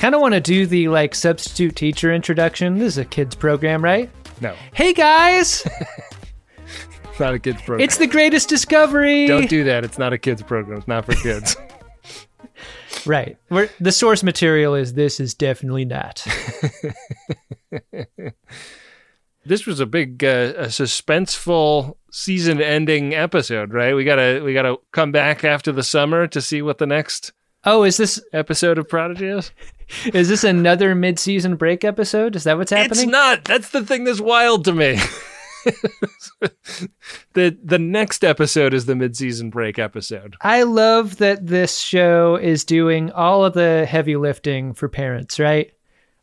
Kind of want to do the like substitute teacher introduction. This is a kids program, right? No, Hey guys, it's not a kids program. it's the greatest discovery. Don't do that. It's not a kids program. It's not for kids. right. We're, the source material is this is definitely not. this was a big, uh, a suspenseful season-ending episode, right? We gotta, we gotta come back after the summer to see what the next Oh, is this episode of Prodigy is. is this another mid-season break episode? Is that what's happening? It's not. That's the thing that's wild to me. the the next episode is the mid-season break episode. I love that this show is doing all of the heavy lifting for parents, right?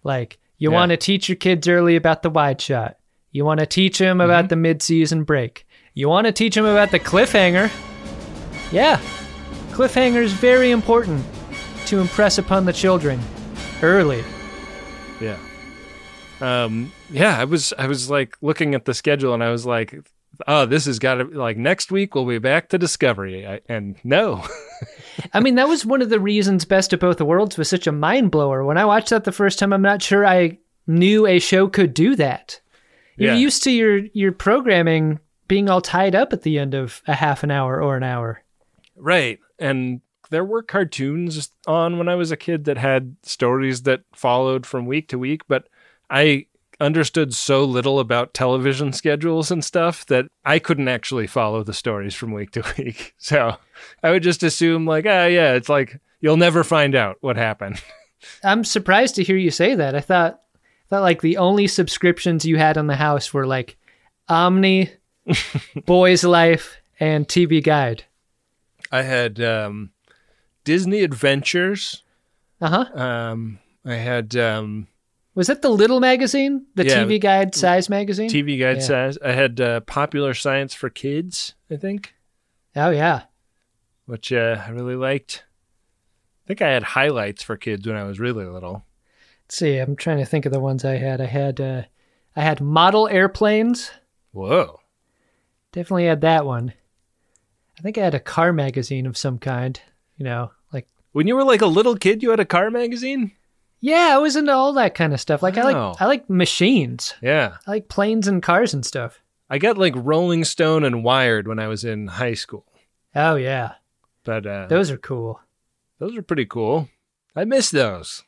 Like, you Yeah. want to teach your kids early about the wide shot. You want to teach them about Mm-hmm. the mid-season break. You want to teach them about the cliffhanger. Yeah. Cliffhanger is very important to impress upon the children early. Yeah. Um yeah, I was I was like looking at the schedule and I was like oh, this has got to like next week we'll be back to Discovery. I, and no. I mean, that was one of the reasons Best of Both Worlds was such a mind blower. When I watched that the first time, I'm not sure I knew a show could do that. You're Yeah. used to your your programming being all tied up at the end of a half an hour or an hour. right. And there were cartoons on when I was a kid that had stories that followed from week to week, but I understood so little about television schedules and stuff that I couldn't actually follow the stories from week to week. So I would just assume like, ah, yeah, it's like you'll never find out what happened. I'm surprised to hear you say that. I thought thought like the only subscriptions you had on the house were like Omni, Boys Life, and TV Guide. I had um, Disney Adventures. Uh huh. Um, I had um, Was that the little magazine, the Yeah. TV Guide size magazine? TV Guide Yeah. size. I had uh, Popular Science for Kids. I think, Oh yeah. which uh, I really liked. I think I had highlights for kids when I was really little. Let's see, I'm trying to think of the ones I had. I had uh, I had model airplanes. Whoa! Definitely had that one. I think I had a car magazine of some kind. You know, When you were like a little kid, you had a car magazine. yeah, I was into all that kind of stuff. Like I Wow. like I like machines. Yeah, I like planes and cars and stuff. I got like Rolling Stone and Wired when I was in high school. Oh yeah, But uh, those those are cool. those are pretty cool. I miss those.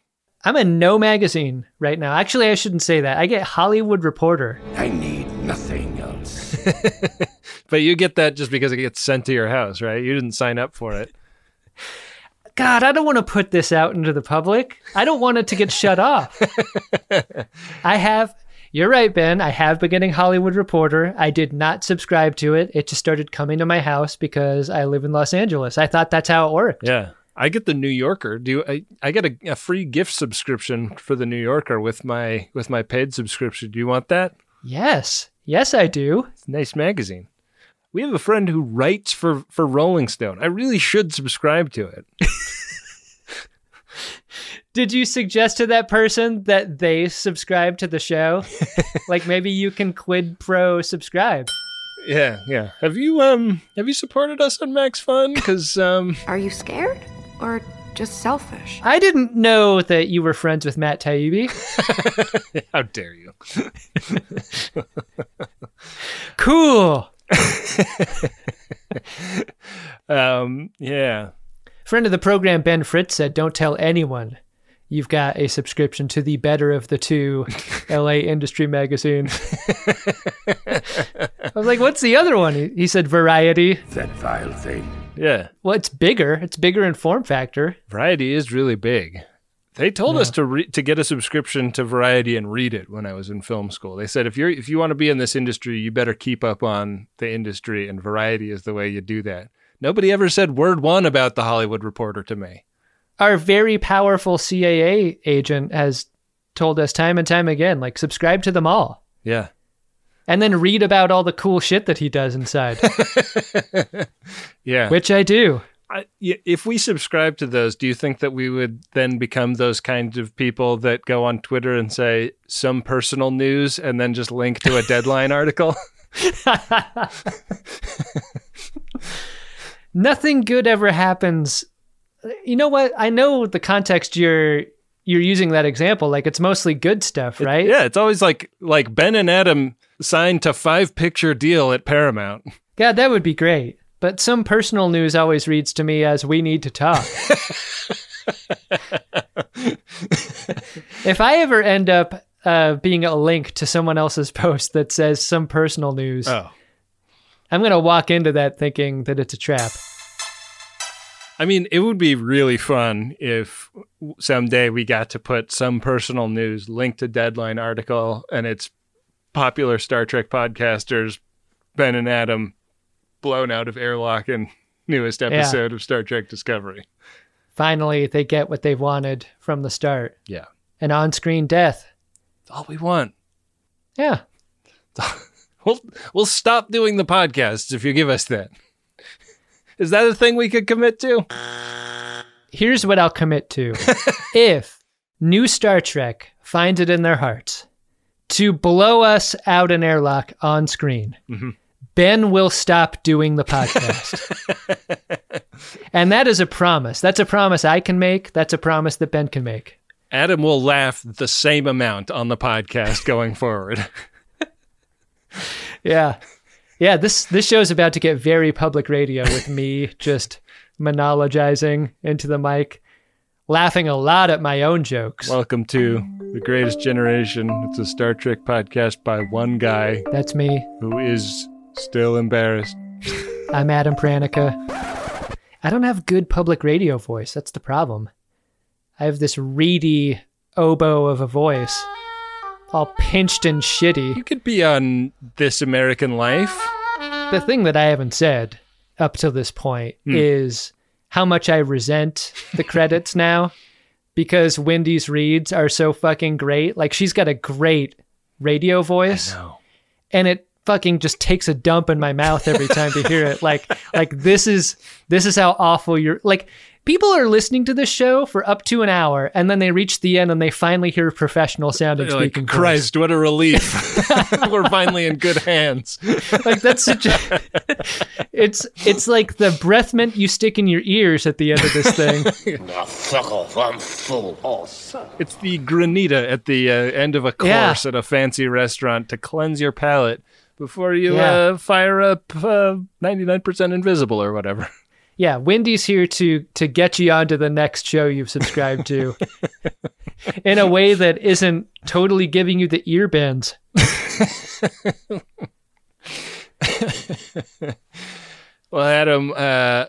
I'm in no magazine right now. Actually, I shouldn't say that. I get Hollywood Reporter. I need nothing else. But you get that just because it gets sent to your house, right? You didn't sign up for it. God, I don't want to put this out into the public. I don't want it to get shut off. I have, you're right, Ben. I have been getting Hollywood Reporter. I did not subscribe to it. It just started coming to my house because I live in Los Angeles. I thought that's how it worked. Yeah. I get the New Yorker. Do you, I, I get a, a free gift subscription for the New Yorker with my with my paid subscription. Do you want that? Yes. Yes, I do. It's a nice magazine. We have a friend who writes for for Rolling Stone. I really should subscribe to it. Did you suggest to that person that they subscribe to the show? like maybe you can quid pro subscribe. Yeah, yeah. Have you um have you supported us on Max Fun? Because um Are you scared? Or just selfish? I didn't know that you were friends with Matt Taibbi. how dare you? Cool. Um yeah. Friend of the program, Ben Fritz said, "Don't tell anyone you've got a subscription to the better of the two LA industry magazine." I was like, "What's the other one?" He, he said, "Variety." that vile thing. Yeah. Well, it's bigger. It's bigger in form factor. Variety is really big. They told us to re- to get a subscription to Variety and read it when I was in film school. They said if you're if you want to be in this industry, you better keep up on the industry, and Variety is the way you do that. Nobody ever said word one about the Hollywood Reporter to me. Our very powerful CAA agent has told us time and time again, like subscribe to them all. Yeah. And then read about all the cool shit that he does inside, Yeah. which I do. I, if we subscribe to those, do you think that we would then become those kinds of people that go on Twitter and say some personal news and then just link to a deadline article? Nothing good ever happens. You know what? I know the context you're you're using that example. Like it's mostly good stuff, right? Yeah, it's always like like Ben and Adam signed to five picture deal at Paramount. God, that would be great. But some personal news always reads to me as we need to talk. if I ever end up uh, being a link to someone else's post that says some personal news, Oh. I'm going to walk into that thinking that it's a trap. I mean, it would be really fun if someday we got to put some personal news linked to deadline article and it's popular Star Trek podcasters Ben and Adam blown out of airlock in newest episode of Star Trek Discovery. Finally, they get what they've wanted from the start Yeah. an on screen death. That's all we want. Yeah. We'll we'll stop doing the podcasts if you give us that. Is that a thing we could commit to? Here's what I'll commit to. if new Star Trek finds it in their hearts to blow us out an airlock on screen, mm-hmm. Ben will stop doing the podcast. and that is a promise. That's a promise I can make. That's a promise that Ben can make. Adam will laugh the same amount on the podcast going forward. Yeah. Yeah, this this show's about to get very public radio with me just monologizing into the mic, laughing a lot at my own jokes. Welcome to The Greatest Generation. It's a Star Trek podcast by one guy That's me. who is still embarrassed. I'm Adam Pranica. I don't have good public radio voice. That's the problem. I have this reedy oboe of a voice, all pinched and shitty. You could be on This American Life. The thing that I haven't said up to this point hmm. is how much I resent the credits now because Wendy's reads are so fucking great. Like she's got a great radio voice. and it fucking just takes a dump in my mouth every time to hear it like like this is this is how awful you're like people are listening to this show for up to an hour and then they reach the end and they finally hear a professional sounding speaking like. Christ, what a relief. We're finally in good hands. like that's such a it's it's like the breath mint you stick in your ears at the end of this thing Fuck off, I'm full. It's the granita at the uh, end of a course Yeah. at a fancy restaurant to cleanse your palate before you Yeah. uh, fire up uh, 99% invisible or whatever. yeah wendy's here to to get you onto the next show you've subscribed to in a way that isn't totally giving you the ear bends Well, Adam, uh,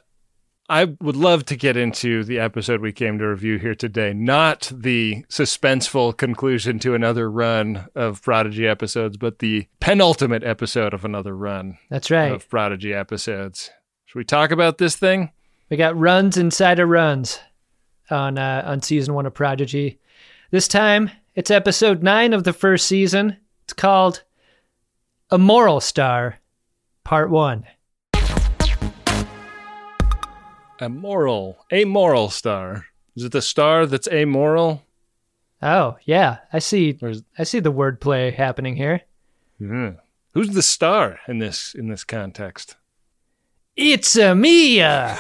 I would love to get into the episode we came to review here today, not the suspenseful conclusion to another run of Prodigy episodes, but the penultimate episode of another run that's right of Prodigy episodes. Should we talk about this thing? We got runs inside of runs on uh, on season one of Prodigy. This time it's episode nine of the first season. It's called "A Moral Star," Part One. A moral, amoral star. Is it the star that's amoral? Oh yeah, I see. Is, I see the wordplay happening here. Hmm. Who's the star in this in this context? It's a me. uh.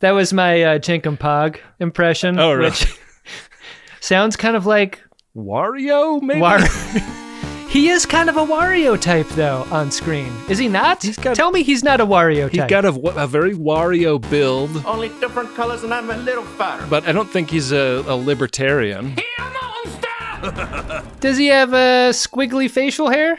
that was my uh, Pog impression. Oh, really? Which sounds kind of like Wario, maybe. War. he is kind of a Wario type though on screen. Is he not? got- Tell me he's not a Wario type. He's got a, a very Wario build, Only different colors and I'm a little fatter. but I don't think he's a, a libertarian. He a monster Does he have a squiggly facial hair?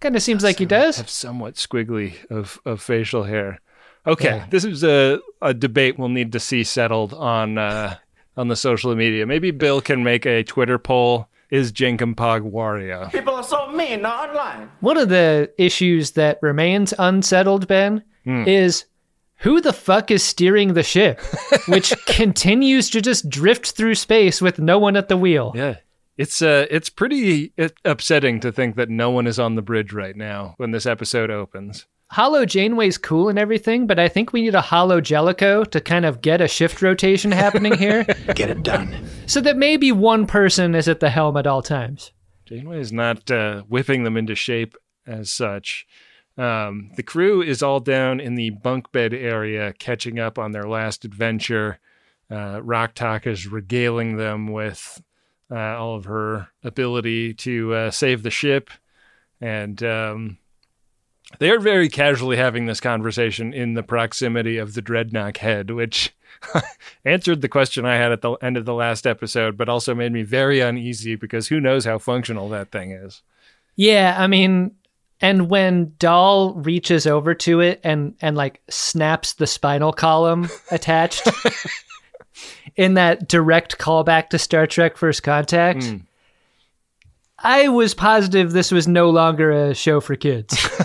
Kind of seems like he does. Have somewhat squiggly of, of facial hair. Okay, Yeah. this is a, a debate we'll need to see settled on uh, on the social media. Maybe Bill can make a Twitter poll. Is Jankom Pog Wario? People are so mean online. One of the issues that remains unsettled, Ben, Hmm. is who the fuck is steering the ship, which continues to just drift through space with no one at the wheel? Yeah. It's uh it's pretty uh, upsetting to think that no one is on the bridge right now when this episode opens. Holo Janeway's cool and everything, but I think we need a Holo Jellicoe to kind of get a shift rotation happening here Get it done. so that maybe one person is at the helm at all times. Janeway is not uh, whipping them into shape as such. Um, the crew is all down in the bunk bed area, catching up on their last adventure. Uh, Rok-Tahk is regaling them with uh, all of her ability to uh, save the ship, and um, they are very casually having this conversation in the proximity of the Drednok head, which answered the question I had at the end of the last episode, but also made me very uneasy because who knows how functional that thing is. Yeah, I mean, and when Dal reaches over to it and and like snaps the spinal column attached in that direct callback to Star Trek First Contact, Hmm. I was positive this was no longer a show for kids.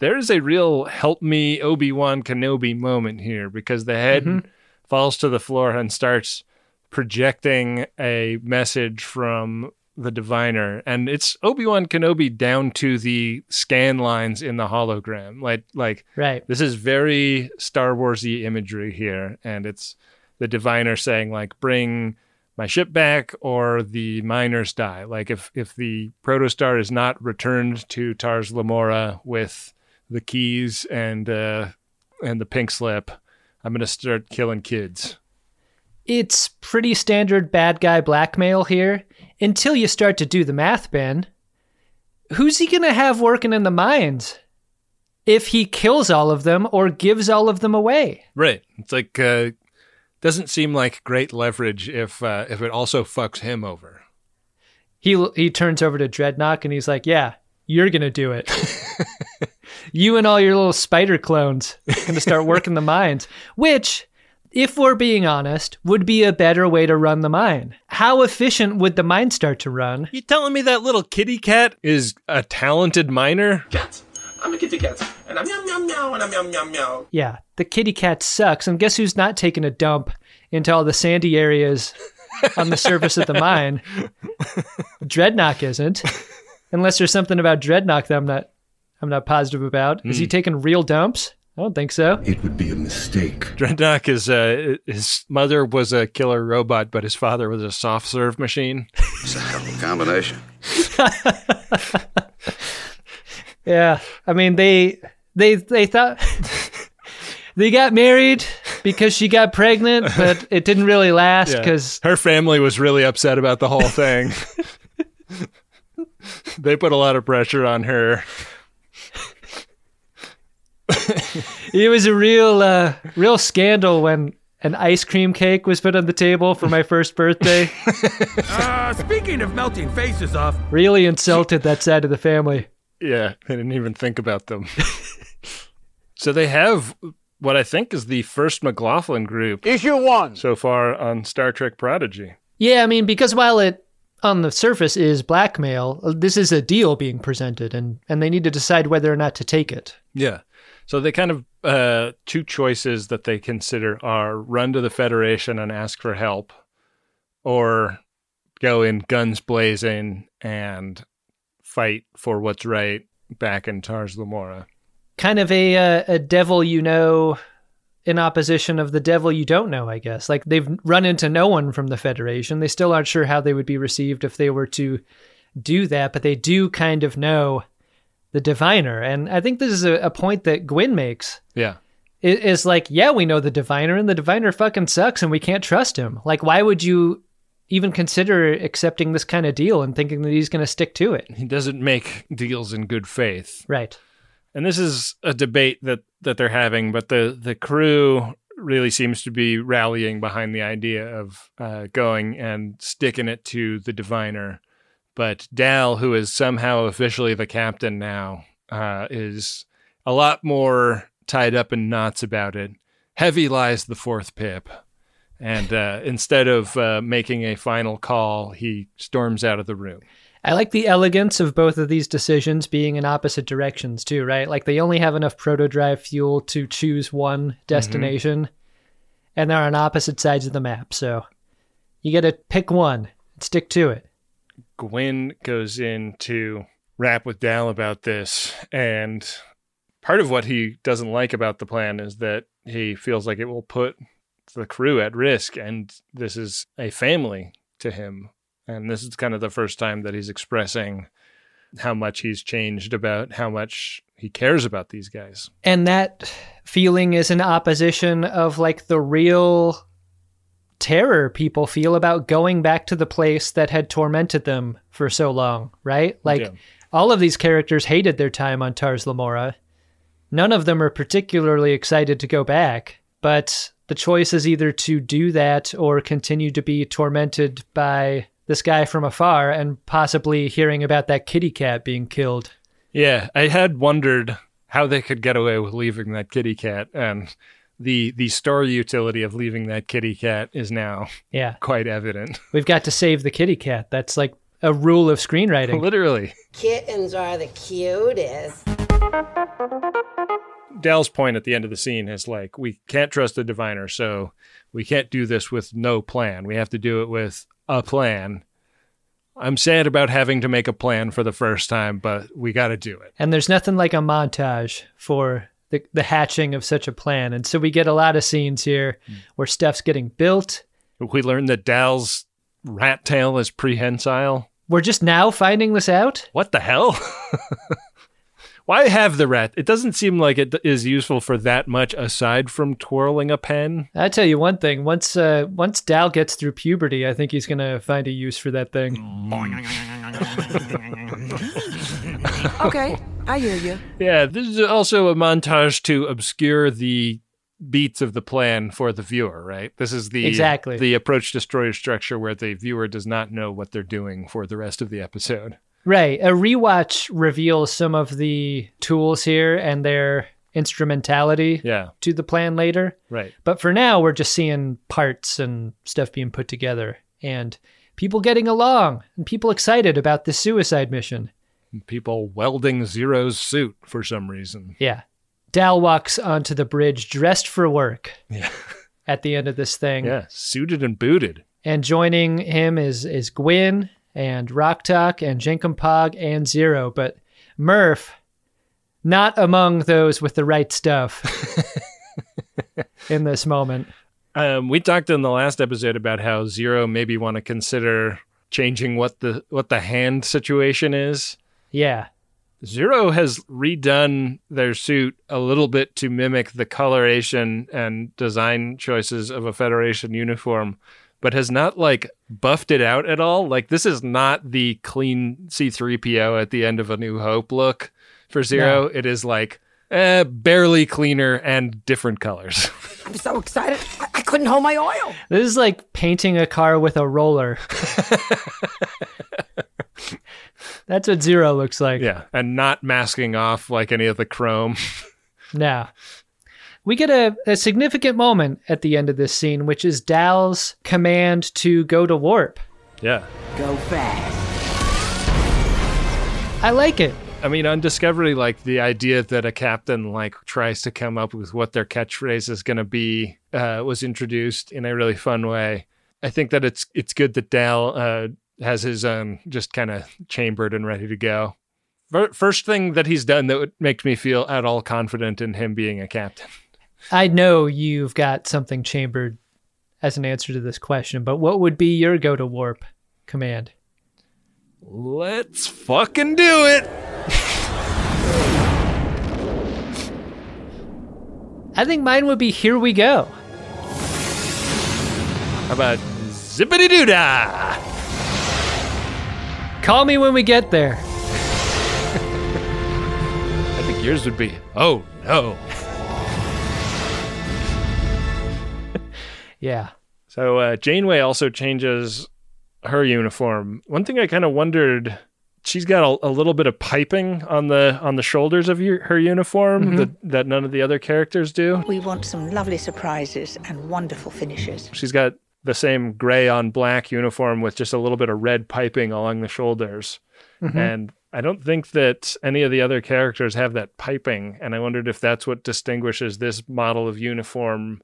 There is a real help me Obi Wan Kenobi moment here because the head mm-hmm. falls to the floor and starts projecting a message from the diviner and it's Obi-Wan Kenobi down to the scan lines in the hologram like like right. this is very Star Warsy imagery here and it's the diviner saying like bring my ship back or the miners die like if if the protostar is not returned to Tars Lamora with the keys and uh and the pink slip I'm to start killing kids It's pretty standard bad guy blackmail here until you start to do the math, Ben. Who's he to have working in the mines if he kills all of them or gives all of them away? Right. It's like uh doesn't seem like great leverage if uh, if it also fucks him over. He he turns over to Drednok and he's like, "Yeah, you're going to do it. you and all your little spider clones are going to start working the mines." Which if we're being honest, would be a better way to run the mine. How efficient would the mine start to run? You telling me that little kitty cat is a talented miner? Cat. I'm a kitty cat. And I'm meow meow meow and I'm meow meow meow. Yeah, the kitty cat sucks. And guess who's not taking a dump into all the sandy areas on the surface of the mine? Drednok isn't. Unless there's something about Drednok that I'm not I'm not positive about. Is he taking real dumps? I don't think so. It would be a mistake. Drednok is uh, his mother was a killer robot, but his father was a soft serve machine. It's a hell of a combination. Yeah. I mean they they they thought they got married because she got pregnant, but it didn't really last Yeah. because her family was really upset about the whole thing. they put a lot of pressure on her. It was a real, uh, real scandal when an ice cream cake was put on the table for my first birthday. Uh, speaking of melting faces off, really insulted that side of the family. Yeah, I didn't even think about them. so they have what I think is the first McLaughlin group issue one. so far on Star Trek Prodigy. Yeah, I mean, because while it on the surface is blackmail, this is a deal being presented, and and they need to decide whether or not to take it. Yeah. So they kind of uh, two choices that they consider are run to the Federation and ask for help, or go in guns blazing and fight for what's right back in Tars Lamora. Kind of a uh, a devil you know in opposition of the devil you don't know, I guess. Like they've run into no one from the Federation. They still aren't sure how they would be received if they were to do that, but they do kind of know the diviner. And I think this is a, a point that Gwyn makes. Yeah. i- Is like, yeah, we know the diviner, and the diviner fucking sucks, and we can't trust him. Like, why would you even consider accepting this kind of deal and thinking that he's going to stick to it? He doesn't make deals in good faith. Right. and this is a debate that that they're having, but the the crew really seems to be rallying behind the idea of uh, going and sticking it to the diviner. But Dal, who is somehow officially the captain now, uh, is a lot more tied up in knots about it. Heavy lies the fourth pip. And uh, instead of uh, making a final call, he storms out of the room. I like the elegance of both of these decisions being in opposite directions too, right? Like they only have enough proto-drive fuel to choose one destination, and they're on opposite sides of the map. So you got to pick one, and stick to it. Gwyn goes in to rap with Dal about this, and part of what he doesn't like about the plan is that he feels like it will put the crew at risk, and this is a family to him. And this is kind of the first time that he's expressing how much he's changed about how much he cares about these guys. And that feeling is in opposition of like the real terror people feel about going back to the place that had tormented them for so long, right? Like Yeah. all of these characters hated their time on Tars Lamora. None of them are particularly excited to go back, but the choice is either to do that or continue to be tormented by this guy from afar and possibly hearing about that kitty cat being killed. Yeah, I had wondered how they could get away with leaving that kitty cat, and the the story utility of leaving that kitty cat is now Yeah. quite evident. We've got to save the kitty cat. That's like a rule of screenwriting. Literally. Kittens are the cutest. Dal's point at the end of the scene is like, we can't trust the diviner, so we can't do this with no plan. We have to do it with a plan. I'm sad about having to make a plan for the first time, but we got to do it. And there's nothing like a montage for the, the hatching of such a plan. And so we get a lot of scenes here hmm. where stuff's getting built. We learn that Dal's rat tail is prehensile. We're just now finding this out. What the hell? Why have the rat? It doesn't seem like it is useful for that much aside from twirling a pen. I tell you one thing: once uh, once Dal gets through puberty, I think he's gonna find a use for that thing. Okay, I hear you. Yeah, this is also a montage to obscure the beats of the plan for the viewer, right? This is the Exactly. the approach destroyer structure where the viewer does not know what they're doing for the rest of the episode. Right. A rewatch reveals some of the tools here and their instrumentality Yeah, to the plan later. right. But for now, we're just seeing parts and stuff being put together and people getting along and people excited about this suicide mission. People welding Zero's suit for some reason. Yeah. Dal walks onto the bridge dressed for work Yeah. at the end of this thing. Yeah, suited and booted. And joining him is is Gwyn and Rok-Tahk and Jankom Pog and Zero, but Murf not among those with the right stuff in this moment. Um, we talked in the last episode about how Zero maybe want to consider changing what the what the hand situation is. Yeah. Zero has redone their suit a little bit to mimic the coloration and design choices of a Federation uniform, but has not like buffed it out at all. Like this is not the clean C3PO at the end of A New Hope look for Zero. It is like eh, barely cleaner and different colors. I'm so excited. I, I couldn't hold my oil. This is like painting a car with a roller. That's what Zero looks like. yeah, and not masking off like any of the chrome. Now, we get a, a significant moment at the end of this scene, which is Dal's command to go to warp. yeah. Go fast. I like it. I mean, on Discovery, like the idea that a captain like tries to come up with what their catchphrase is going to be uh, was introduced in a really fun way. I think that it's it's good that Dal uh, has his own just kind of chambered and ready to go. First thing that he's done that would make me feel at all confident in him being a captain. I know you've got something chambered as an answer to this question, but what would be your go to warp command? Let's fucking do it. I think mine would be here we go. How about zippity doo dah? Call me when we get there. I think yours would be oh no. Yeah. So uh, Janeway also changes her uniform. One thing I kind of wondered, she's got a, a little bit of piping on the on the shoulders of your, her uniform that, that none of the other characters do. We want some lovely surprises and wonderful finishes. She's got the same gray on black uniform with just a little bit of red piping along the shoulders. And I don't think that any of the other characters have that piping. And I wondered if that's what distinguishes this model of uniform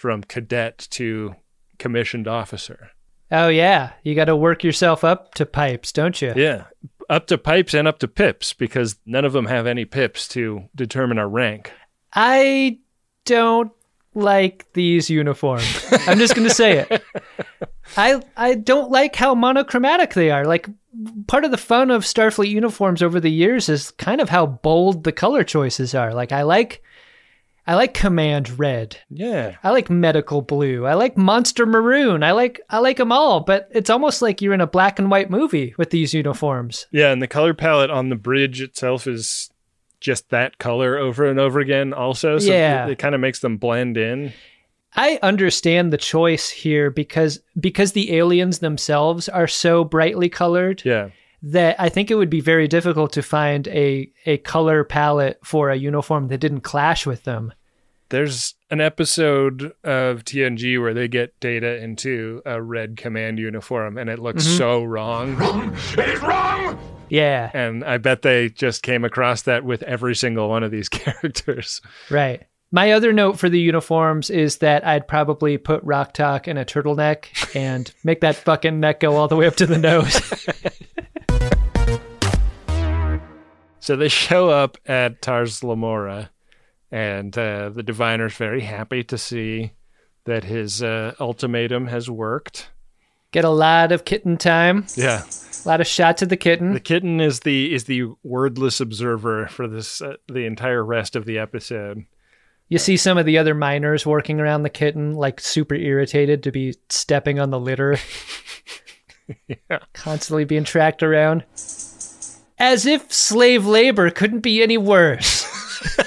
from cadet to commissioned officer. Oh yeah, you got to work yourself up to pipes, don't you? Yeah. Up to pipes and up to pips because none of them have any pips to determine a rank. I don't like these uniforms. I'm just going to say it. I I don't like how monochromatic they are. Like part of the fun of Starfleet uniforms over the years is kind of how bold the color choices are. Like I like I like command red. Yeah. I like medical blue. I like monster maroon. I like I like them all, but it's almost like you're in a black and white movie with these uniforms. Yeah, and the color palette on the bridge itself is just that color over and over again also. So Yeah. it, it kind of makes them blend in. I understand the choice here because because the aliens themselves are so brightly colored Yeah. That I think it would be very difficult to find a a color palette for a uniform that didn't clash with them. There's an episode of TNG where they get data into a red command uniform and it looks mm-hmm. so wrong. It's wrong! Yeah, And I bet they just came across that with every single one of these characters. right. My other note for the uniforms is that I'd probably put Rok-Tahk in a turtleneck and make that fucking neck go all the way up to the nose. So they show up at Tars Lamora, and uh, the diviner's very happy to see that his uh, ultimatum has worked. Get a lot of kitten time, Yeah, a lot of shots of the kitten. the kitten is the is the wordless observer for this uh, the entire rest of the episode. You see some of the other miners working around the kitten, like super irritated to be stepping on the litter, constantly being tracked around. As if slave labor couldn't be any worse.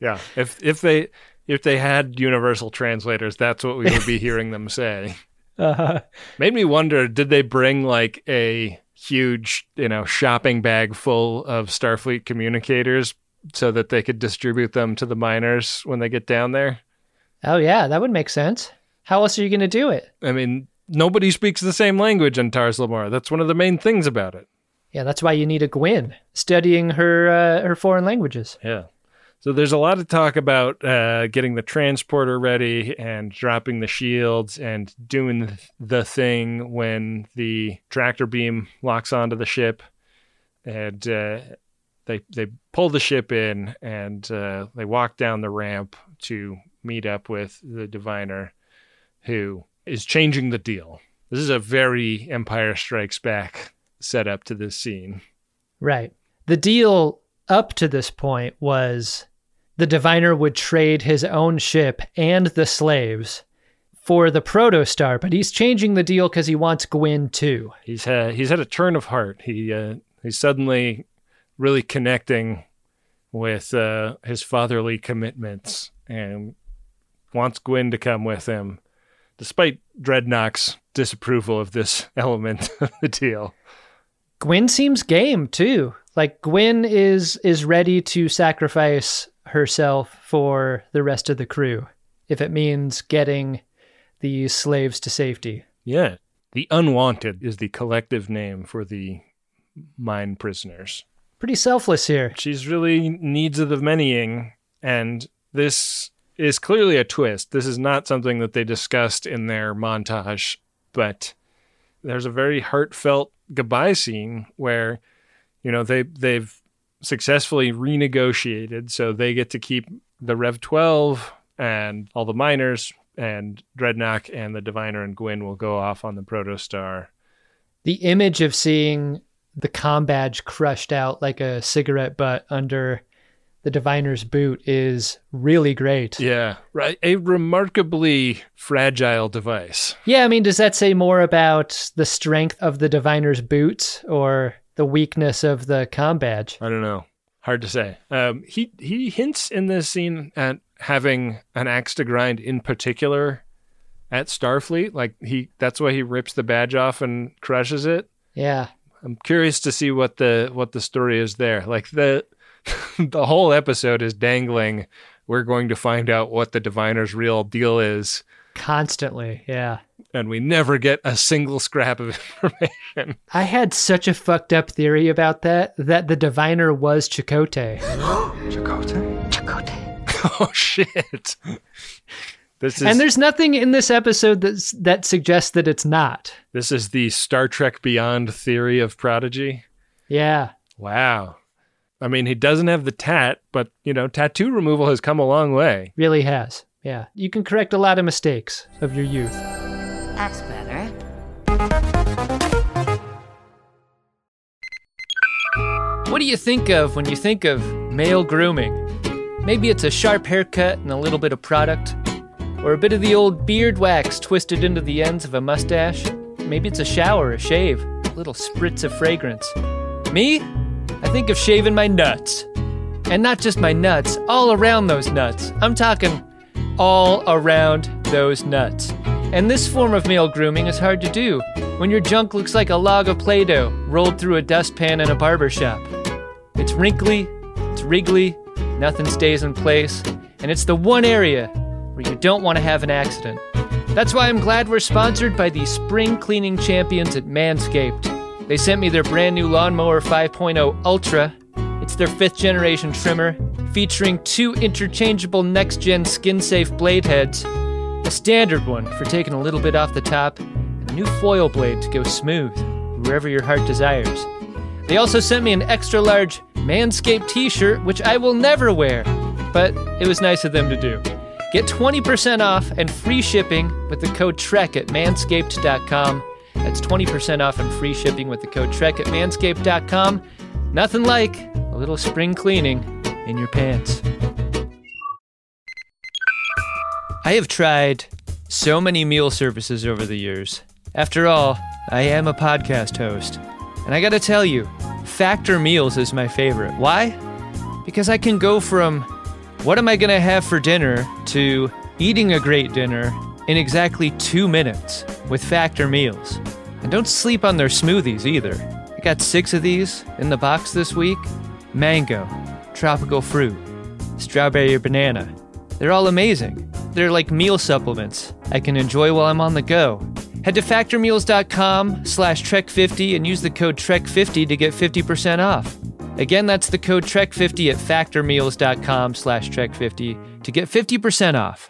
Yeah, if if they if they had universal translators, that's what we would be hearing them say. Uh, Made me wonder, did they bring like a huge, you know, shopping bag full of Starfleet communicators so that they could distribute them to the miners when they get down there? oh, yeah, that would make sense. How else are you going to do it? I mean, nobody speaks the same language in Tars. That's one of the main things about it. Yeah, that's why you need a Gwyn studying her uh, her foreign languages. Yeah. So there's a lot of talk about uh, getting the transporter ready and dropping the shields and doing the thing when the tractor beam locks onto the ship, and uh, they they pull the ship in and uh, they walk down the ramp to meet up with the diviner, who is changing the deal. This is a very Empire Strikes Back setup to this scene. Right. The deal up to this point was the diviner would trade his own ship and the slaves for the protostar, but he's changing the deal because he wants Gwyn too. He's had he's had a turn of heart. He uh, he's suddenly really connecting with uh, his fatherly commitments and wants Gwyn to come with him, despite Drednok's disapproval of this element of the deal. Gwyn seems game too. Like Gwyn is is ready to sacrifice herself for the rest of the crew if it means getting these slaves to safety. Yeah, the unwanted is the collective name for the mine prisoners. Pretty selfless here. she's really needs of the manying and this is clearly a twist. This is not something that they discussed in their montage but there's a very heartfelt goodbye scene where you know they they've successfully renegotiated so they get to keep the rev 12 and all the miners and Drednok and the diviner and gwyn will go off on the protostar. The image of seeing the com badge crushed out like a cigarette butt under the diviner's boot is really great. yeah right a remarkably fragile device Yeah, I mean, does that say more about the strength of the diviner's boot or the weakness of the com badge? I don't know. Hard to say. Um, he he hints in this scene at having an axe to grind in particular at Starfleet. Like he, that's why he rips the badge off and crushes it. Yeah. I'm curious to see what the what the story is there. Like the the whole episode is dangling. We're going to find out what the diviner's real deal is Constantly, yeah. and we never get a single scrap of information. I had such a fucked up theory about that that the diviner was Chakotay. oh shit! This is And there's nothing in this episode that's, that suggests that it's not. this is the Star Trek Beyond theory of Prodigy. Yeah. Wow. I mean, he doesn't have the tat, but you know, tattoo removal has come a long way. Really has. Yeah. You can correct a lot of mistakes of your youth. That's better. What do you think of when you think of male grooming? Maybe it's a sharp haircut and a little bit of product, or a bit of the old beard wax twisted into the ends of a mustache. Maybe it's a shower, a shave, a little spritz of fragrance. Me? I think of shaving my nuts. And not just my nuts, all around those nuts. I'm talking all around those nuts. And this form of male grooming is hard to do when your junk looks like a log of Play Doh rolled through a dustpan in a barber shop. It's wrinkly, it's wriggly, nothing stays in place, and it's the one area where you don't want to have an accident. That's why I'm glad we're sponsored by the spring cleaning champions at Manscaped. They sent me their brand new Lawnmower 5.0 Ultra. It's their fifth generation trimmer, featuring two interchangeable next gen skin safe blade heads, a standard one for taking a little bit off the top, and a new foil blade to go smooth wherever your heart desires. They also sent me an extra large Manscaped t shirt, which I will never wear, but it was nice of them to do. Get 20% off and free shipping with the code TREK at manscaped.com. That's 20% off and free shipping with the code TREK at manscaped.com. Nothing like a little spring cleaning in your pants. I have tried so many meal services over the years. After all, I am a podcast host. And I gotta tell you, Factor Meals is my favorite. Why? Because I can go from what am I gonna have for dinner to eating a great dinner in exactly two minutes with Factor Meals. And don't sleep on their smoothies either. I got six of these in the box this week mango, tropical fruit, strawberry or banana. They're all amazing. They're like meal supplements I can enjoy while I'm on the go. Head to factormeals.com slash trek50 and use the code trek50 to get 50% off. Again, that's the code trek50 at factormeals.com slash trek50 to get 50% off.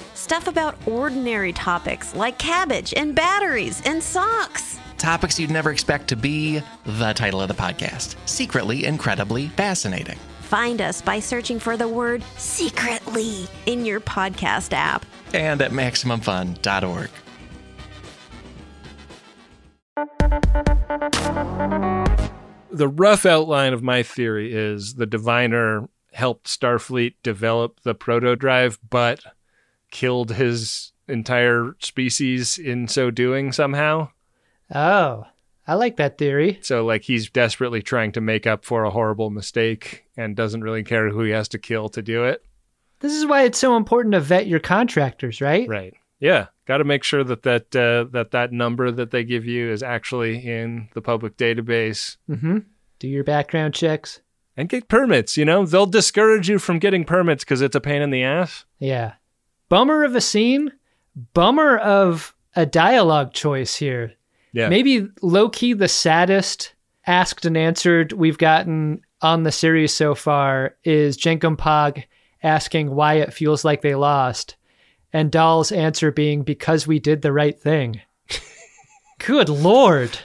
Stuff about ordinary topics like cabbage and batteries and socks. Topics you'd never expect to be the title of the podcast Secretly Incredibly Fascinating. Find us by searching for the word secretly in your podcast app and at MaximumFun.org. The rough outline of my theory is the diviner helped Starfleet develop the proto drive, but killed his entire species in so doing somehow. Oh, I like that theory. So, like, he's desperately trying to make up for a horrible mistake and doesn't really care who he has to kill to do it. This is why it's so important to vet your contractors, right? Right. Yeah, got to make sure that that uh, that that number that they give you is actually in the public database. Mm-hmm. Do your background checks and get permits. You know, they'll discourage you from getting permits because it's a pain in the ass. Yeah. Bummer of a scene. Bummer of a dialogue choice here. Yeah. Maybe low key the saddest asked and answered we've gotten on the series so far is Jankom Pog asking why it feels like they lost, and Dal's answer being because we did the right thing. Good lord.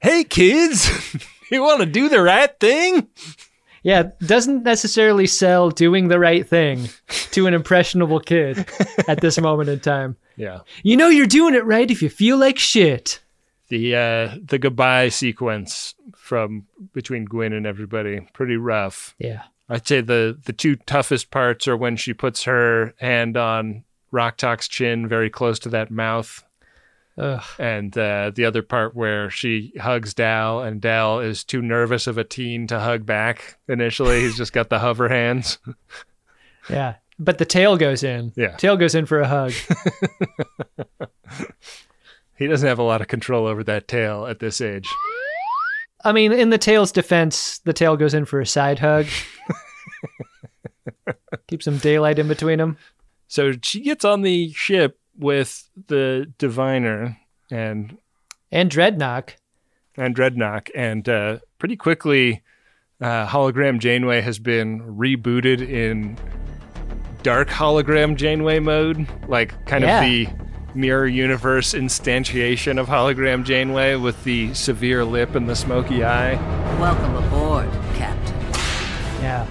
Hey, kids, you want to do the right thing? Yeah, doesn't necessarily sell doing the right thing to an impressionable kid at this moment in time. Yeah. You know you're doing it right if you feel like shit. The uh, the goodbye sequence from between Gwen and everybody pretty rough. Yeah. I'd say the the two toughest parts are when she puts her hand on Rok-Tahk's chin, very close to that mouth, Ugh. and uh, the other part where she hugs Dal, and Dal is too nervous of a teen to hug back. Initially, he's just got the hover hands. Yeah. But the tail goes in. Yeah. Tail goes in for a hug. he doesn't have a lot of control over that tail at this age. I mean, in the tail's defense, the tail goes in for a side hug. Keep some daylight in between them. So she gets on the ship with the diviner and And Drednok. and Drednok, and uh, pretty quickly, uh, hologram Janeway has been rebooted in dark hologram Janeway mode, like kind Yeah. of the mirror universe instantiation of hologram Janeway with the severe lip and the smoky eye. Welcome aboard, Captain. Yeah.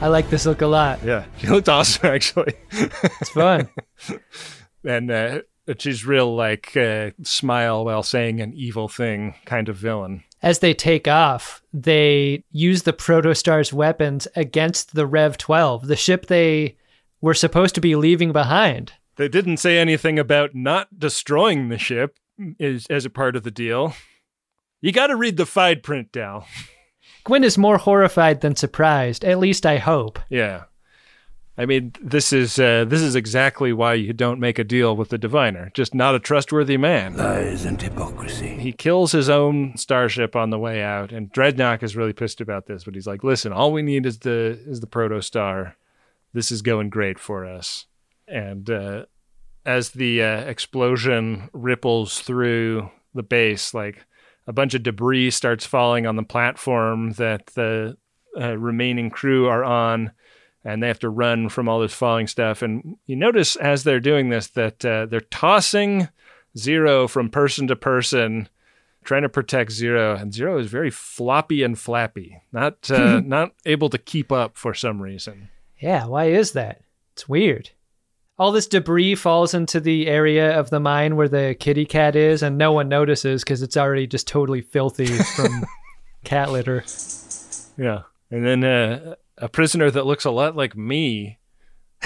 I like this look a lot. Yeah, she looked awesome actually. It's fun. and uh, she's real like uh, smile while saying an evil thing kind of villain. As they take off, they use the Protostar's weapons against the Rev 12, the ship they were supposed to be leaving behind. They didn't say anything about not destroying the ship is, as a part of the deal. You got to read the fine print, Dal. Gwen is more horrified than surprised, at least I hope. Yeah. I mean, this is uh, this is exactly why you don't make a deal with the diviner. Just not a trustworthy man. Lies and hypocrisy. He kills his own starship on the way out, and Drednok is really pissed about this. But he's like, "Listen, all we need is the is the protostar. This is going great for us." And uh, as the uh, explosion ripples through the base, like a bunch of debris starts falling on the platform that the uh, remaining crew are on and they have to run from all this falling stuff. And you notice as they're doing this that uh, they're tossing Zero from person to person, trying to protect Zero. And Zero is very floppy and flappy, not uh, not able to keep up for some reason. Yeah, why is that? It's weird. All this debris falls into the area of the mine where the kitty cat is, and no one notices because it's already just totally filthy from cat litter. Yeah. And then uh, a prisoner that looks a lot like me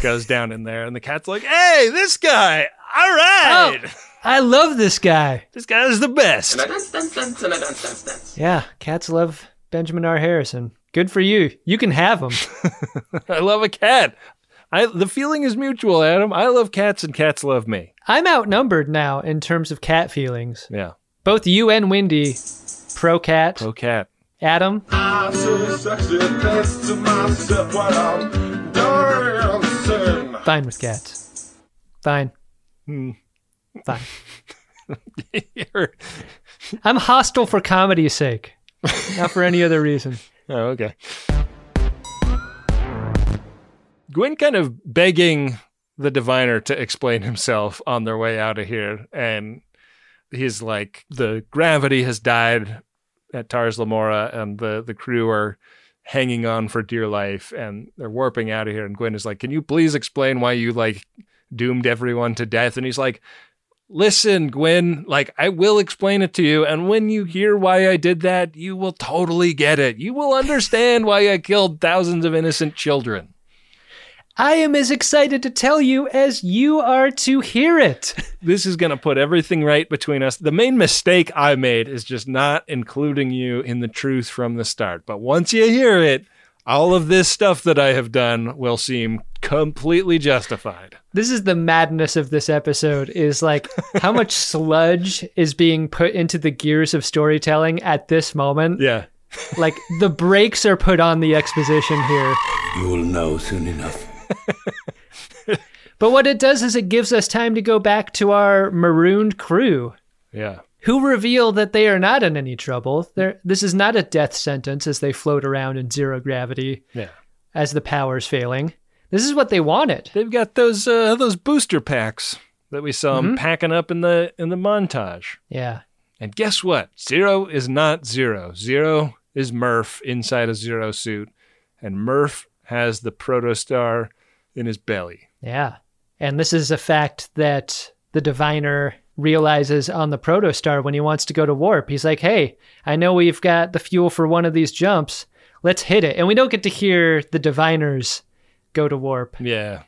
goes down in there, and the cat's like, "Hey, this guy! All right, oh, I love this guy. this guy is the best." Yeah, cats love Benjamin R. Harrison. Good for you. You can have him. I love a cat. I the feeling is mutual, Adam. I love cats, and cats love me. I'm outnumbered now in terms of cat feelings. Yeah, Both you and Wendy, pro cat. pro cat. Adam, I say sexy to myself while I'm dancing. fine with cats. Fine. Hmm. Fine. I'm hostile for comedy's sake, not for any other reason. oh, okay. Gwen kind of begging the diviner to explain himself on their way out of here, and he's like, "The gravity has died at Tars Lamora, and the the crew are." hanging on for dear life and they're warping out of here and Gwen is like can you please explain why you like doomed everyone to death and he's like listen Gwen like I will explain it to you and when you hear why I did that you will totally get it you will understand why I killed thousands of innocent children I am as excited to tell you as you are to hear it. this is going to put everything right between us. The main mistake I made is just not including you in the truth from the start. But once you hear it, all of this stuff that I have done will seem completely justified. This is the madness of this episode is like how much sludge is being put into the gears of storytelling at this moment. Yeah. Like the brakes are put on the exposition here. You'll know soon enough. But what it does is it gives us time to go back to our marooned crew Yeah. who reveal that they are not in any trouble. They're, this is not a death sentence as they float around in zero gravity Yeah. as the power's failing. This is what they wanted. They've got those uh, those booster packs that we saw 'em Mhm. packing up in the in the montage. Yeah. And guess what? Zero is not Zero. Zero is Murf inside a Zero suit, and Murf has the protostar in his belly. Yeah. And this is a fact that the diviner realizes on the protostar when he wants to go to warp. He's like, hey, I know we've got the fuel for one of these jumps. Let's hit it. And we don't get to hear the diviners go to warp. Yeah.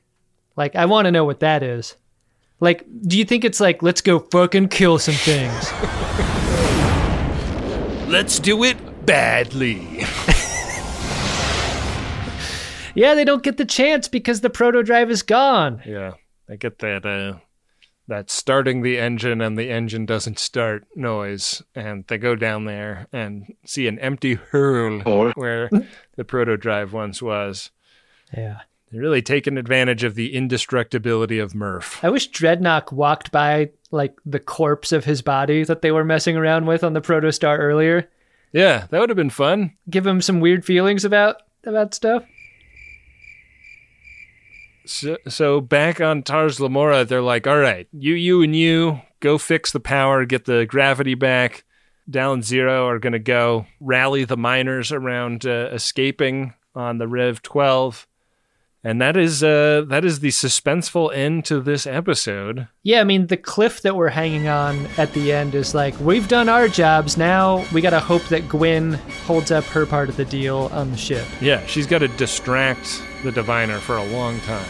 Like, I want to know what that is. Like, do you think it's like, let's go fucking kill some things? Let's do it badly. yeah, they don't get the chance because the proto drive is gone. Yeah, I get that. Uh, that starting the engine and the engine doesn't start noise, and they go down there and see an empty hurl where the proto drive once was. Yeah. They're really taking advantage of the indestructibility of Murf. I wish Drednok walked by like the corpse of his body that they were messing around with on the protostar earlier. Yeah, that would have been fun. Give him some weird feelings about about stuff. So, so back on Tars Lamora, they're like, all right, you, you, and you go fix the power, get the gravity back. Down Zero are going to go rally the miners around uh, escaping on the Rev 12. And that is uh, that is the suspenseful end to this episode. Yeah, I mean the cliff that we're hanging on at the end is like we've done our jobs. Now we gotta hope that Gwen holds up her part of the deal on the ship. Yeah, she's got to distract the diviner for a long time.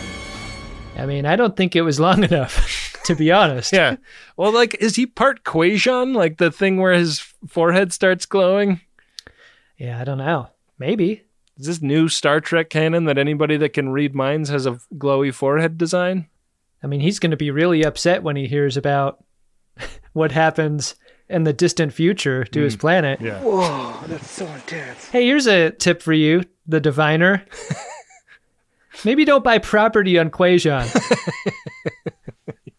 I mean, I don't think it was long enough, to be honest. Yeah. Well, like, is he part Kwejian? Like the thing where his forehead starts glowing? Yeah, I don't know. Maybe. Is this new Star Trek canon that anybody that can read minds has a glowy forehead design? I mean, he's going to be really upset when he hears about what happens in the distant future to his planet. Yeah. Whoa, that's so intense. Hey, here's a tip for you, the diviner. Maybe don't buy property on Kwejian.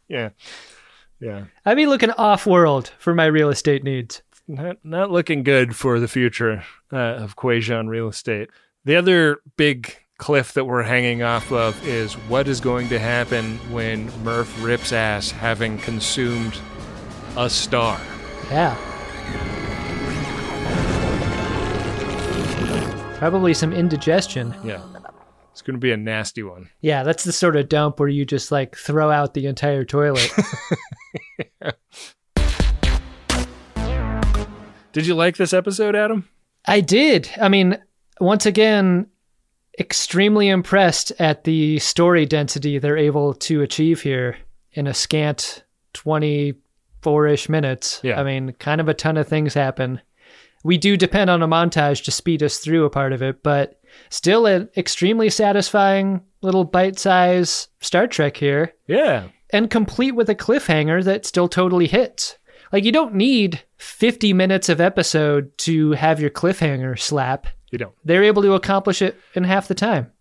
Yeah. Yeah. I'd be looking off world for my real estate needs. Not, not looking good for the future uh, of Kwejian real estate. The other big cliff that we're hanging off of is what is going to happen when Murf rips ass having consumed a star. Yeah. Probably some indigestion. Yeah. It's going to be a nasty one. Yeah, that's the sort of dump where you just like throw out the entire toilet. Did you like this episode, Adam? I did. I mean, once again, extremely impressed at the story density they're able to achieve here in a scant 24 ish minutes. Yeah. I mean, kind of a ton of things happen. We do depend on a montage to speed us through a part of it, but still an extremely satisfying little bite size Star Trek here. Yeah. And complete with a cliffhanger that still totally hits. Like, you don't need 50 minutes of episode to have your cliffhanger slap. You don't. They're able to accomplish it in half the time.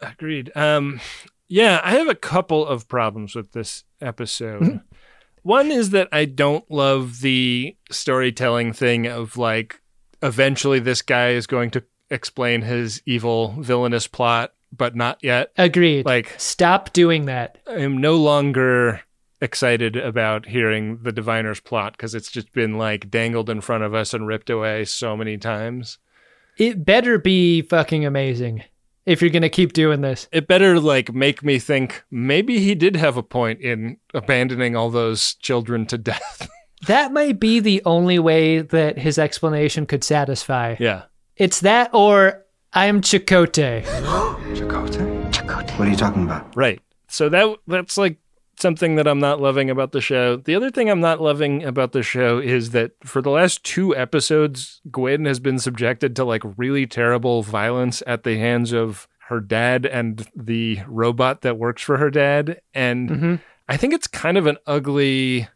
Agreed. Um, yeah, I have a couple of problems with this episode. One is that I don't love the storytelling thing of like, eventually this guy is going to explain his evil villainous plot, but not yet. Agreed. Like, stop doing that. I'm no longer excited about hearing the diviner's plot because it's just been like dangled in front of us and ripped away so many times. It better be fucking amazing if you're going to keep doing this. It better like make me think maybe he did have a point in abandoning all those children to death. That might be the only way that his explanation could satisfy. yeah. It's that or I'm Chakotay. Chakotay? What are you talking about? Right. So that that's like something that I'm not loving about the show. The other thing I'm not loving about the show is that for the last two episodes, Gwen has been subjected to like really terrible violence at the hands of her dad and the robot that works for her dad. And Mhm. I think it's kind of an ugly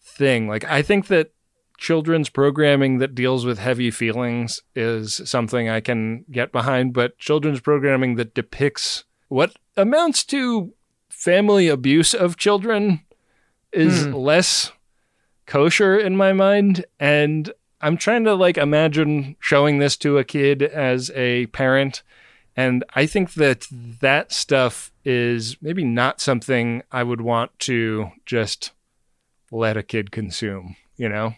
thing. Like, I think that children's programming that deals with heavy feelings is something I can get behind, but children's programming that depicts what amounts to family abuse of children is Hmm. less kosher in my mind. And I'm trying to like imagine showing this to a kid as a parent. And I think that that stuff is maybe not something I would want to just let a kid consume, you know?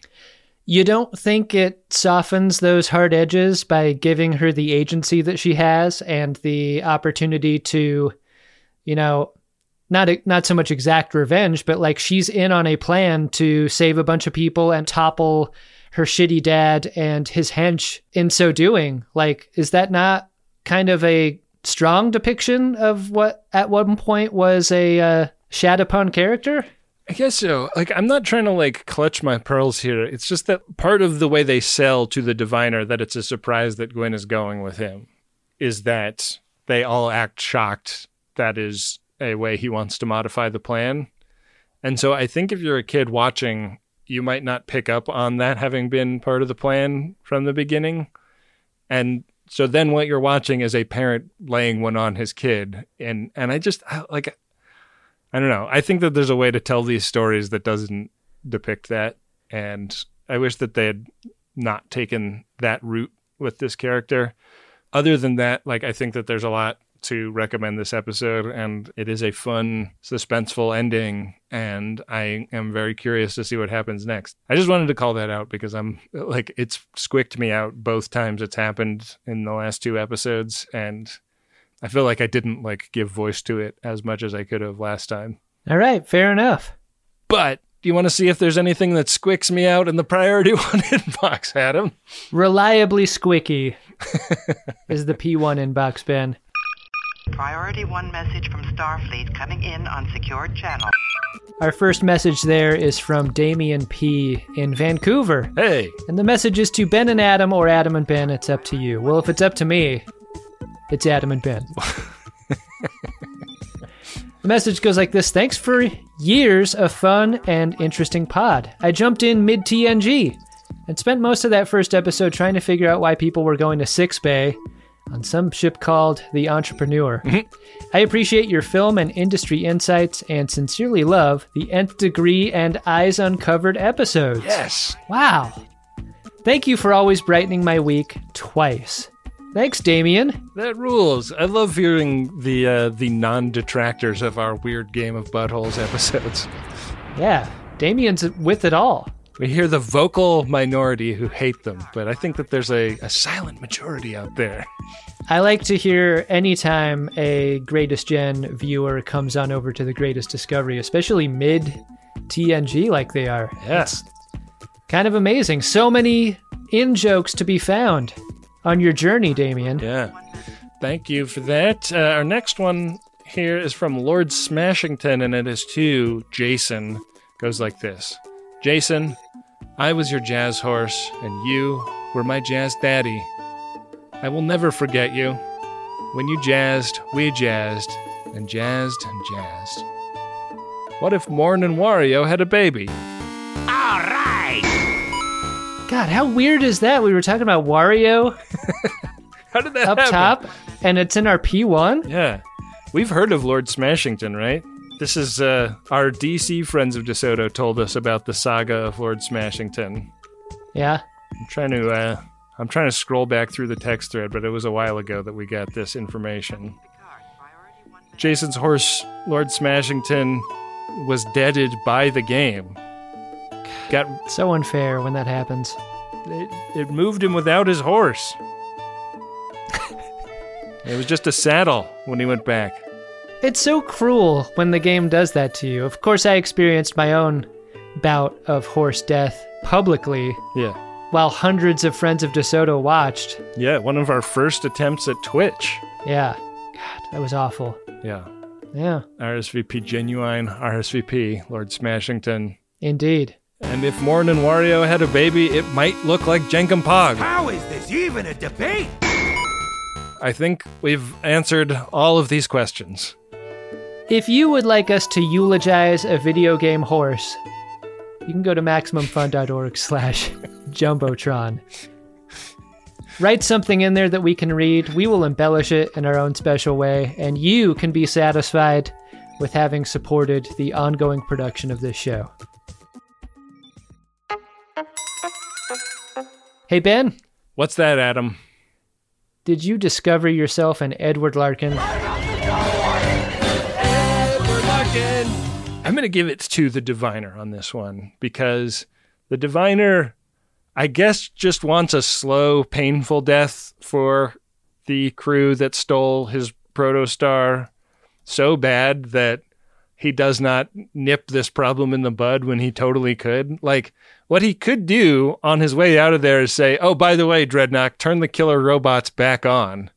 You don't think it softens those hard edges by giving her the agency that she has and the opportunity to, you know, not not so much exact revenge, but like she's in on a plan to save a bunch of people and topple her shitty dad and his hench in so doing. Like, is that not kind of a strong depiction of what at one point was a uh, Shadowpun character? I guess so. Like, I'm not trying to like clutch my pearls here. It's just that part of the way they sell to the diviner that it's a surprise that Gwen is going with him is that they all act shocked. That is a way he wants to modify the plan. And so I think if you're a kid watching, you might not pick up on that having been part of the plan from the beginning. And so then what you're watching is a parent laying one on his kid. And and I just like I don't know. I think that there's a way to tell these stories that doesn't depict that. And I wish that they had not taken that route with this character. Other than that, like I think that there's a lot to recommend this episode and it is a fun, suspenseful ending and I am very curious to see what happens next. I just wanted to call that out because I'm like it's squicked me out both times it's happened in the last two episodes and I feel like I didn't like give voice to it as much as I could have last time. All right, fair enough. But do you want to see if there's anything that squicks me out in the priority one inbox, Adam? Reliably squicky is the P1 inbox, Ben. Priority one message from Starfleet coming in on secured channel. Our first message there is from Damien P. in Vancouver. Hey. And the message is to Ben and Adam or Adam and Ben. It's up to you. Well, if it's up to me, it's Adam and Ben. the message goes like this Thanks for years of fun and interesting pod. I jumped in mid TNG and spent most of that first episode trying to figure out why people were going to Six Bay on some ship called The Entrepreneur. I appreciate your film and industry insights and sincerely love the Nth Degree and Eyes Uncovered episodes. Yes. Wow. Thank you for always brightening my week twice. Thanks, Damien. That rules. I love hearing the uh, the non detractors of our weird game of buttholes episodes. Yeah, Damien's with it all. We hear the vocal minority who hate them, but I think that there's a, a silent majority out there. I like to hear anytime a Greatest Gen viewer comes on over to the Greatest Discovery, especially mid TNG like they are. Yes. Kind of amazing. So many in jokes to be found on your journey, Damien. Yeah. Thank you for that. Uh, our next one here is from Lord Smashington, and it is to Jason. Goes like this Jason, I was your jazz horse, and you were my jazz daddy. I will never forget you. When you jazzed, we jazzed, and jazzed and jazzed. What if Morn and Wario had a baby? All right! God, how weird is that? We were talking about Wario How did that up happen? top, and it's in our P1? Yeah. We've heard of Lord Smashington, right? This is uh, our DC friends of DeSoto told us about the saga of Lord Smashington. Yeah. I'm trying to uh, I'm trying to scroll back through the text thread, but it was a while ago that we got this information. Jason's horse, Lord Smashington, was deaded by the game. Got So unfair when that happens. it, it moved him without his horse. it was just a saddle when he went back. It's so cruel when the game does that to you. Of course, I experienced my own bout of horse death publicly Yeah. while hundreds of friends of DeSoto watched. Yeah, one of our first attempts at Twitch. Yeah. God, that was awful. Yeah. Yeah, RSVP genuine, RSVP, Lord Smashington. indeed. And if Morn and Wario had a baby, it might look like Jankom Pog. How is this even a debate? I think we've answered all of these questions. If you would like us to eulogize a video game horse, you can go to maximumfun.org slash jumbotron. Write something in there that we can read. We will embellish it in our own special way, and you can be satisfied with having supported the ongoing production of this show. Hey, Ben, What's that, Adam? did you discover yourself an Edward Larkin? I'm going to give it to the diviner on this one because the diviner, I guess, just wants a slow, painful death for the crew that stole his protostar so bad that he does not nip this problem in the bud when he totally could. Like, what he could do on his way out of there is say, Oh, by the way, Drednok, turn the killer robots back on.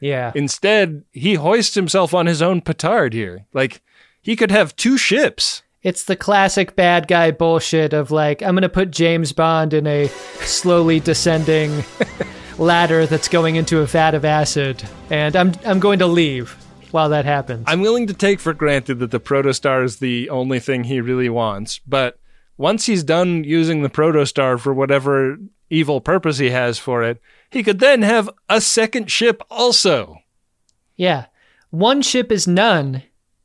Yeah. Instead, he hoists himself on his own petard here. Like, he could have two ships. It's the classic bad guy bullshit of like, I'm going to put James Bond in a slowly descending ladder that's going into a vat of acid, and I'm, I'm going to leave while that happens. I'm willing to take for granted that the protostar is the only thing he really wants, but once he's done using the protostar for whatever evil purpose he has for it, he could then have a second ship also. Yeah. One ship is none,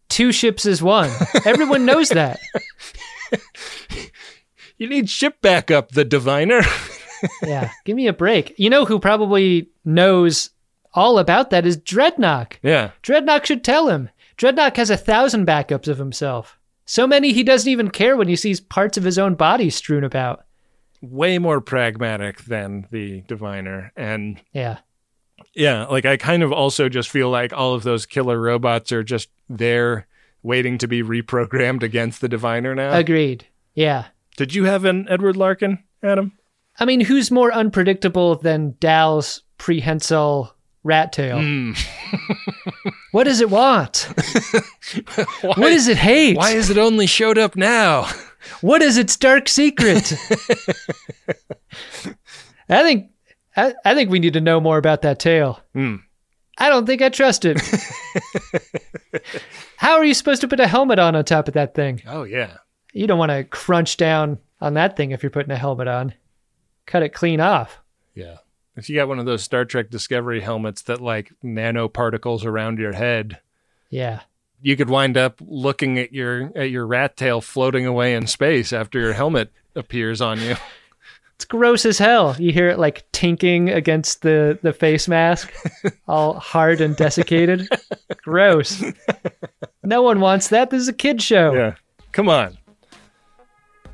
two ships is one. Everyone knows that. You need ship backup, the diviner. yeah. Give me a break. You know who probably knows all about that is Drednok. yeah. Drednok should tell him. Drednok has a thousand backups of himself. So many he doesn't even care when he sees parts of his own body strewn about. Way more pragmatic than the diviner. And Yeah. Yeah, like I kind of also just feel like all of those killer robots are just there waiting to be reprogrammed against the diviner now. Agreed. Yeah. Did you have an Edward Larkin, Adam? I mean, who's more unpredictable than Dal's prehensile rat tail? Hmm. what does it want? Why- what does it hate? Why has it only showed up now? What is its dark secret? I think I, I think we need to know more about that tail. Hmm. I don't think I trust it. How are you supposed to put a helmet on on top of that thing? Oh yeah. You don't want to crunch down on that thing if you're putting a helmet on. Cut it clean off. Yeah. If you got one of those Star Trek Discovery helmets that like nanoparticles around your head, Yeah. you could wind up looking at your at your rat tail floating away in space after your helmet appears on you. It's gross as hell. You hear it like tinking against the, the face mask, all hard and desiccated. gross. No one wants that. This is a kid show. Yeah. Come on.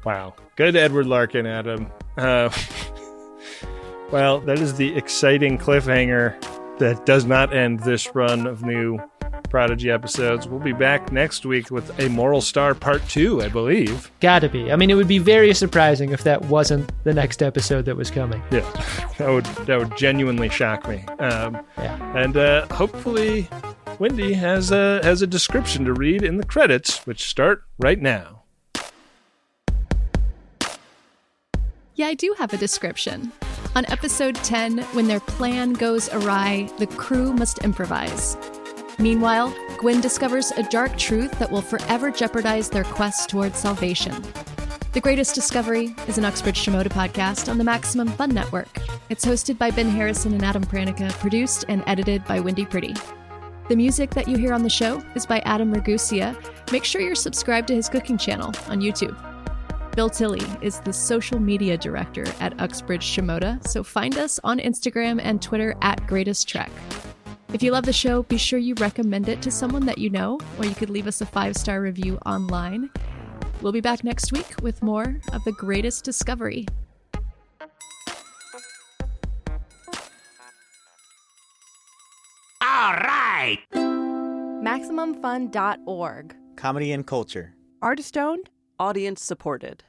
Wow. Good Edward Larkin, Adam. Uh, well, that is the exciting cliffhanger that does not end this run of new Prodigy episodes. We'll be back next week with a Moral Star Part 2, I believe. Gotta be. I mean, it would be very surprising if that wasn't the next episode that was coming. Yeah, that would that would genuinely shock me. Um, Yeah. and uh, hopefully, Wendy has a has a description to read in the credits, which start right now. Yeah, I do have a description. On episode 10, when their plan goes awry, the crew must improvise. Meanwhile, Gwen discovers a dark truth that will forever jeopardize their quest towards salvation. The Greatest Discovery is an Uxbridge Shimoda podcast on the Maximum Fun Network. It's hosted by Ben Harrison and Adam Pranica, produced and edited by Wendy Pretty. The music that you hear on the show is by Adam Ragusea. Make sure you're subscribed to his cooking channel on YouTube. Bill Tilley is the social media director at Uxbridge Shimoda, so find us on Instagram and Twitter at Greatest Trek. If you love the show, be sure you recommend it to someone that you know, or you could leave us a five star review online. We'll be back next week with more of the greatest discovery. All right. MaximumFun.org. Comedy and culture. Artist owned. Audience supported.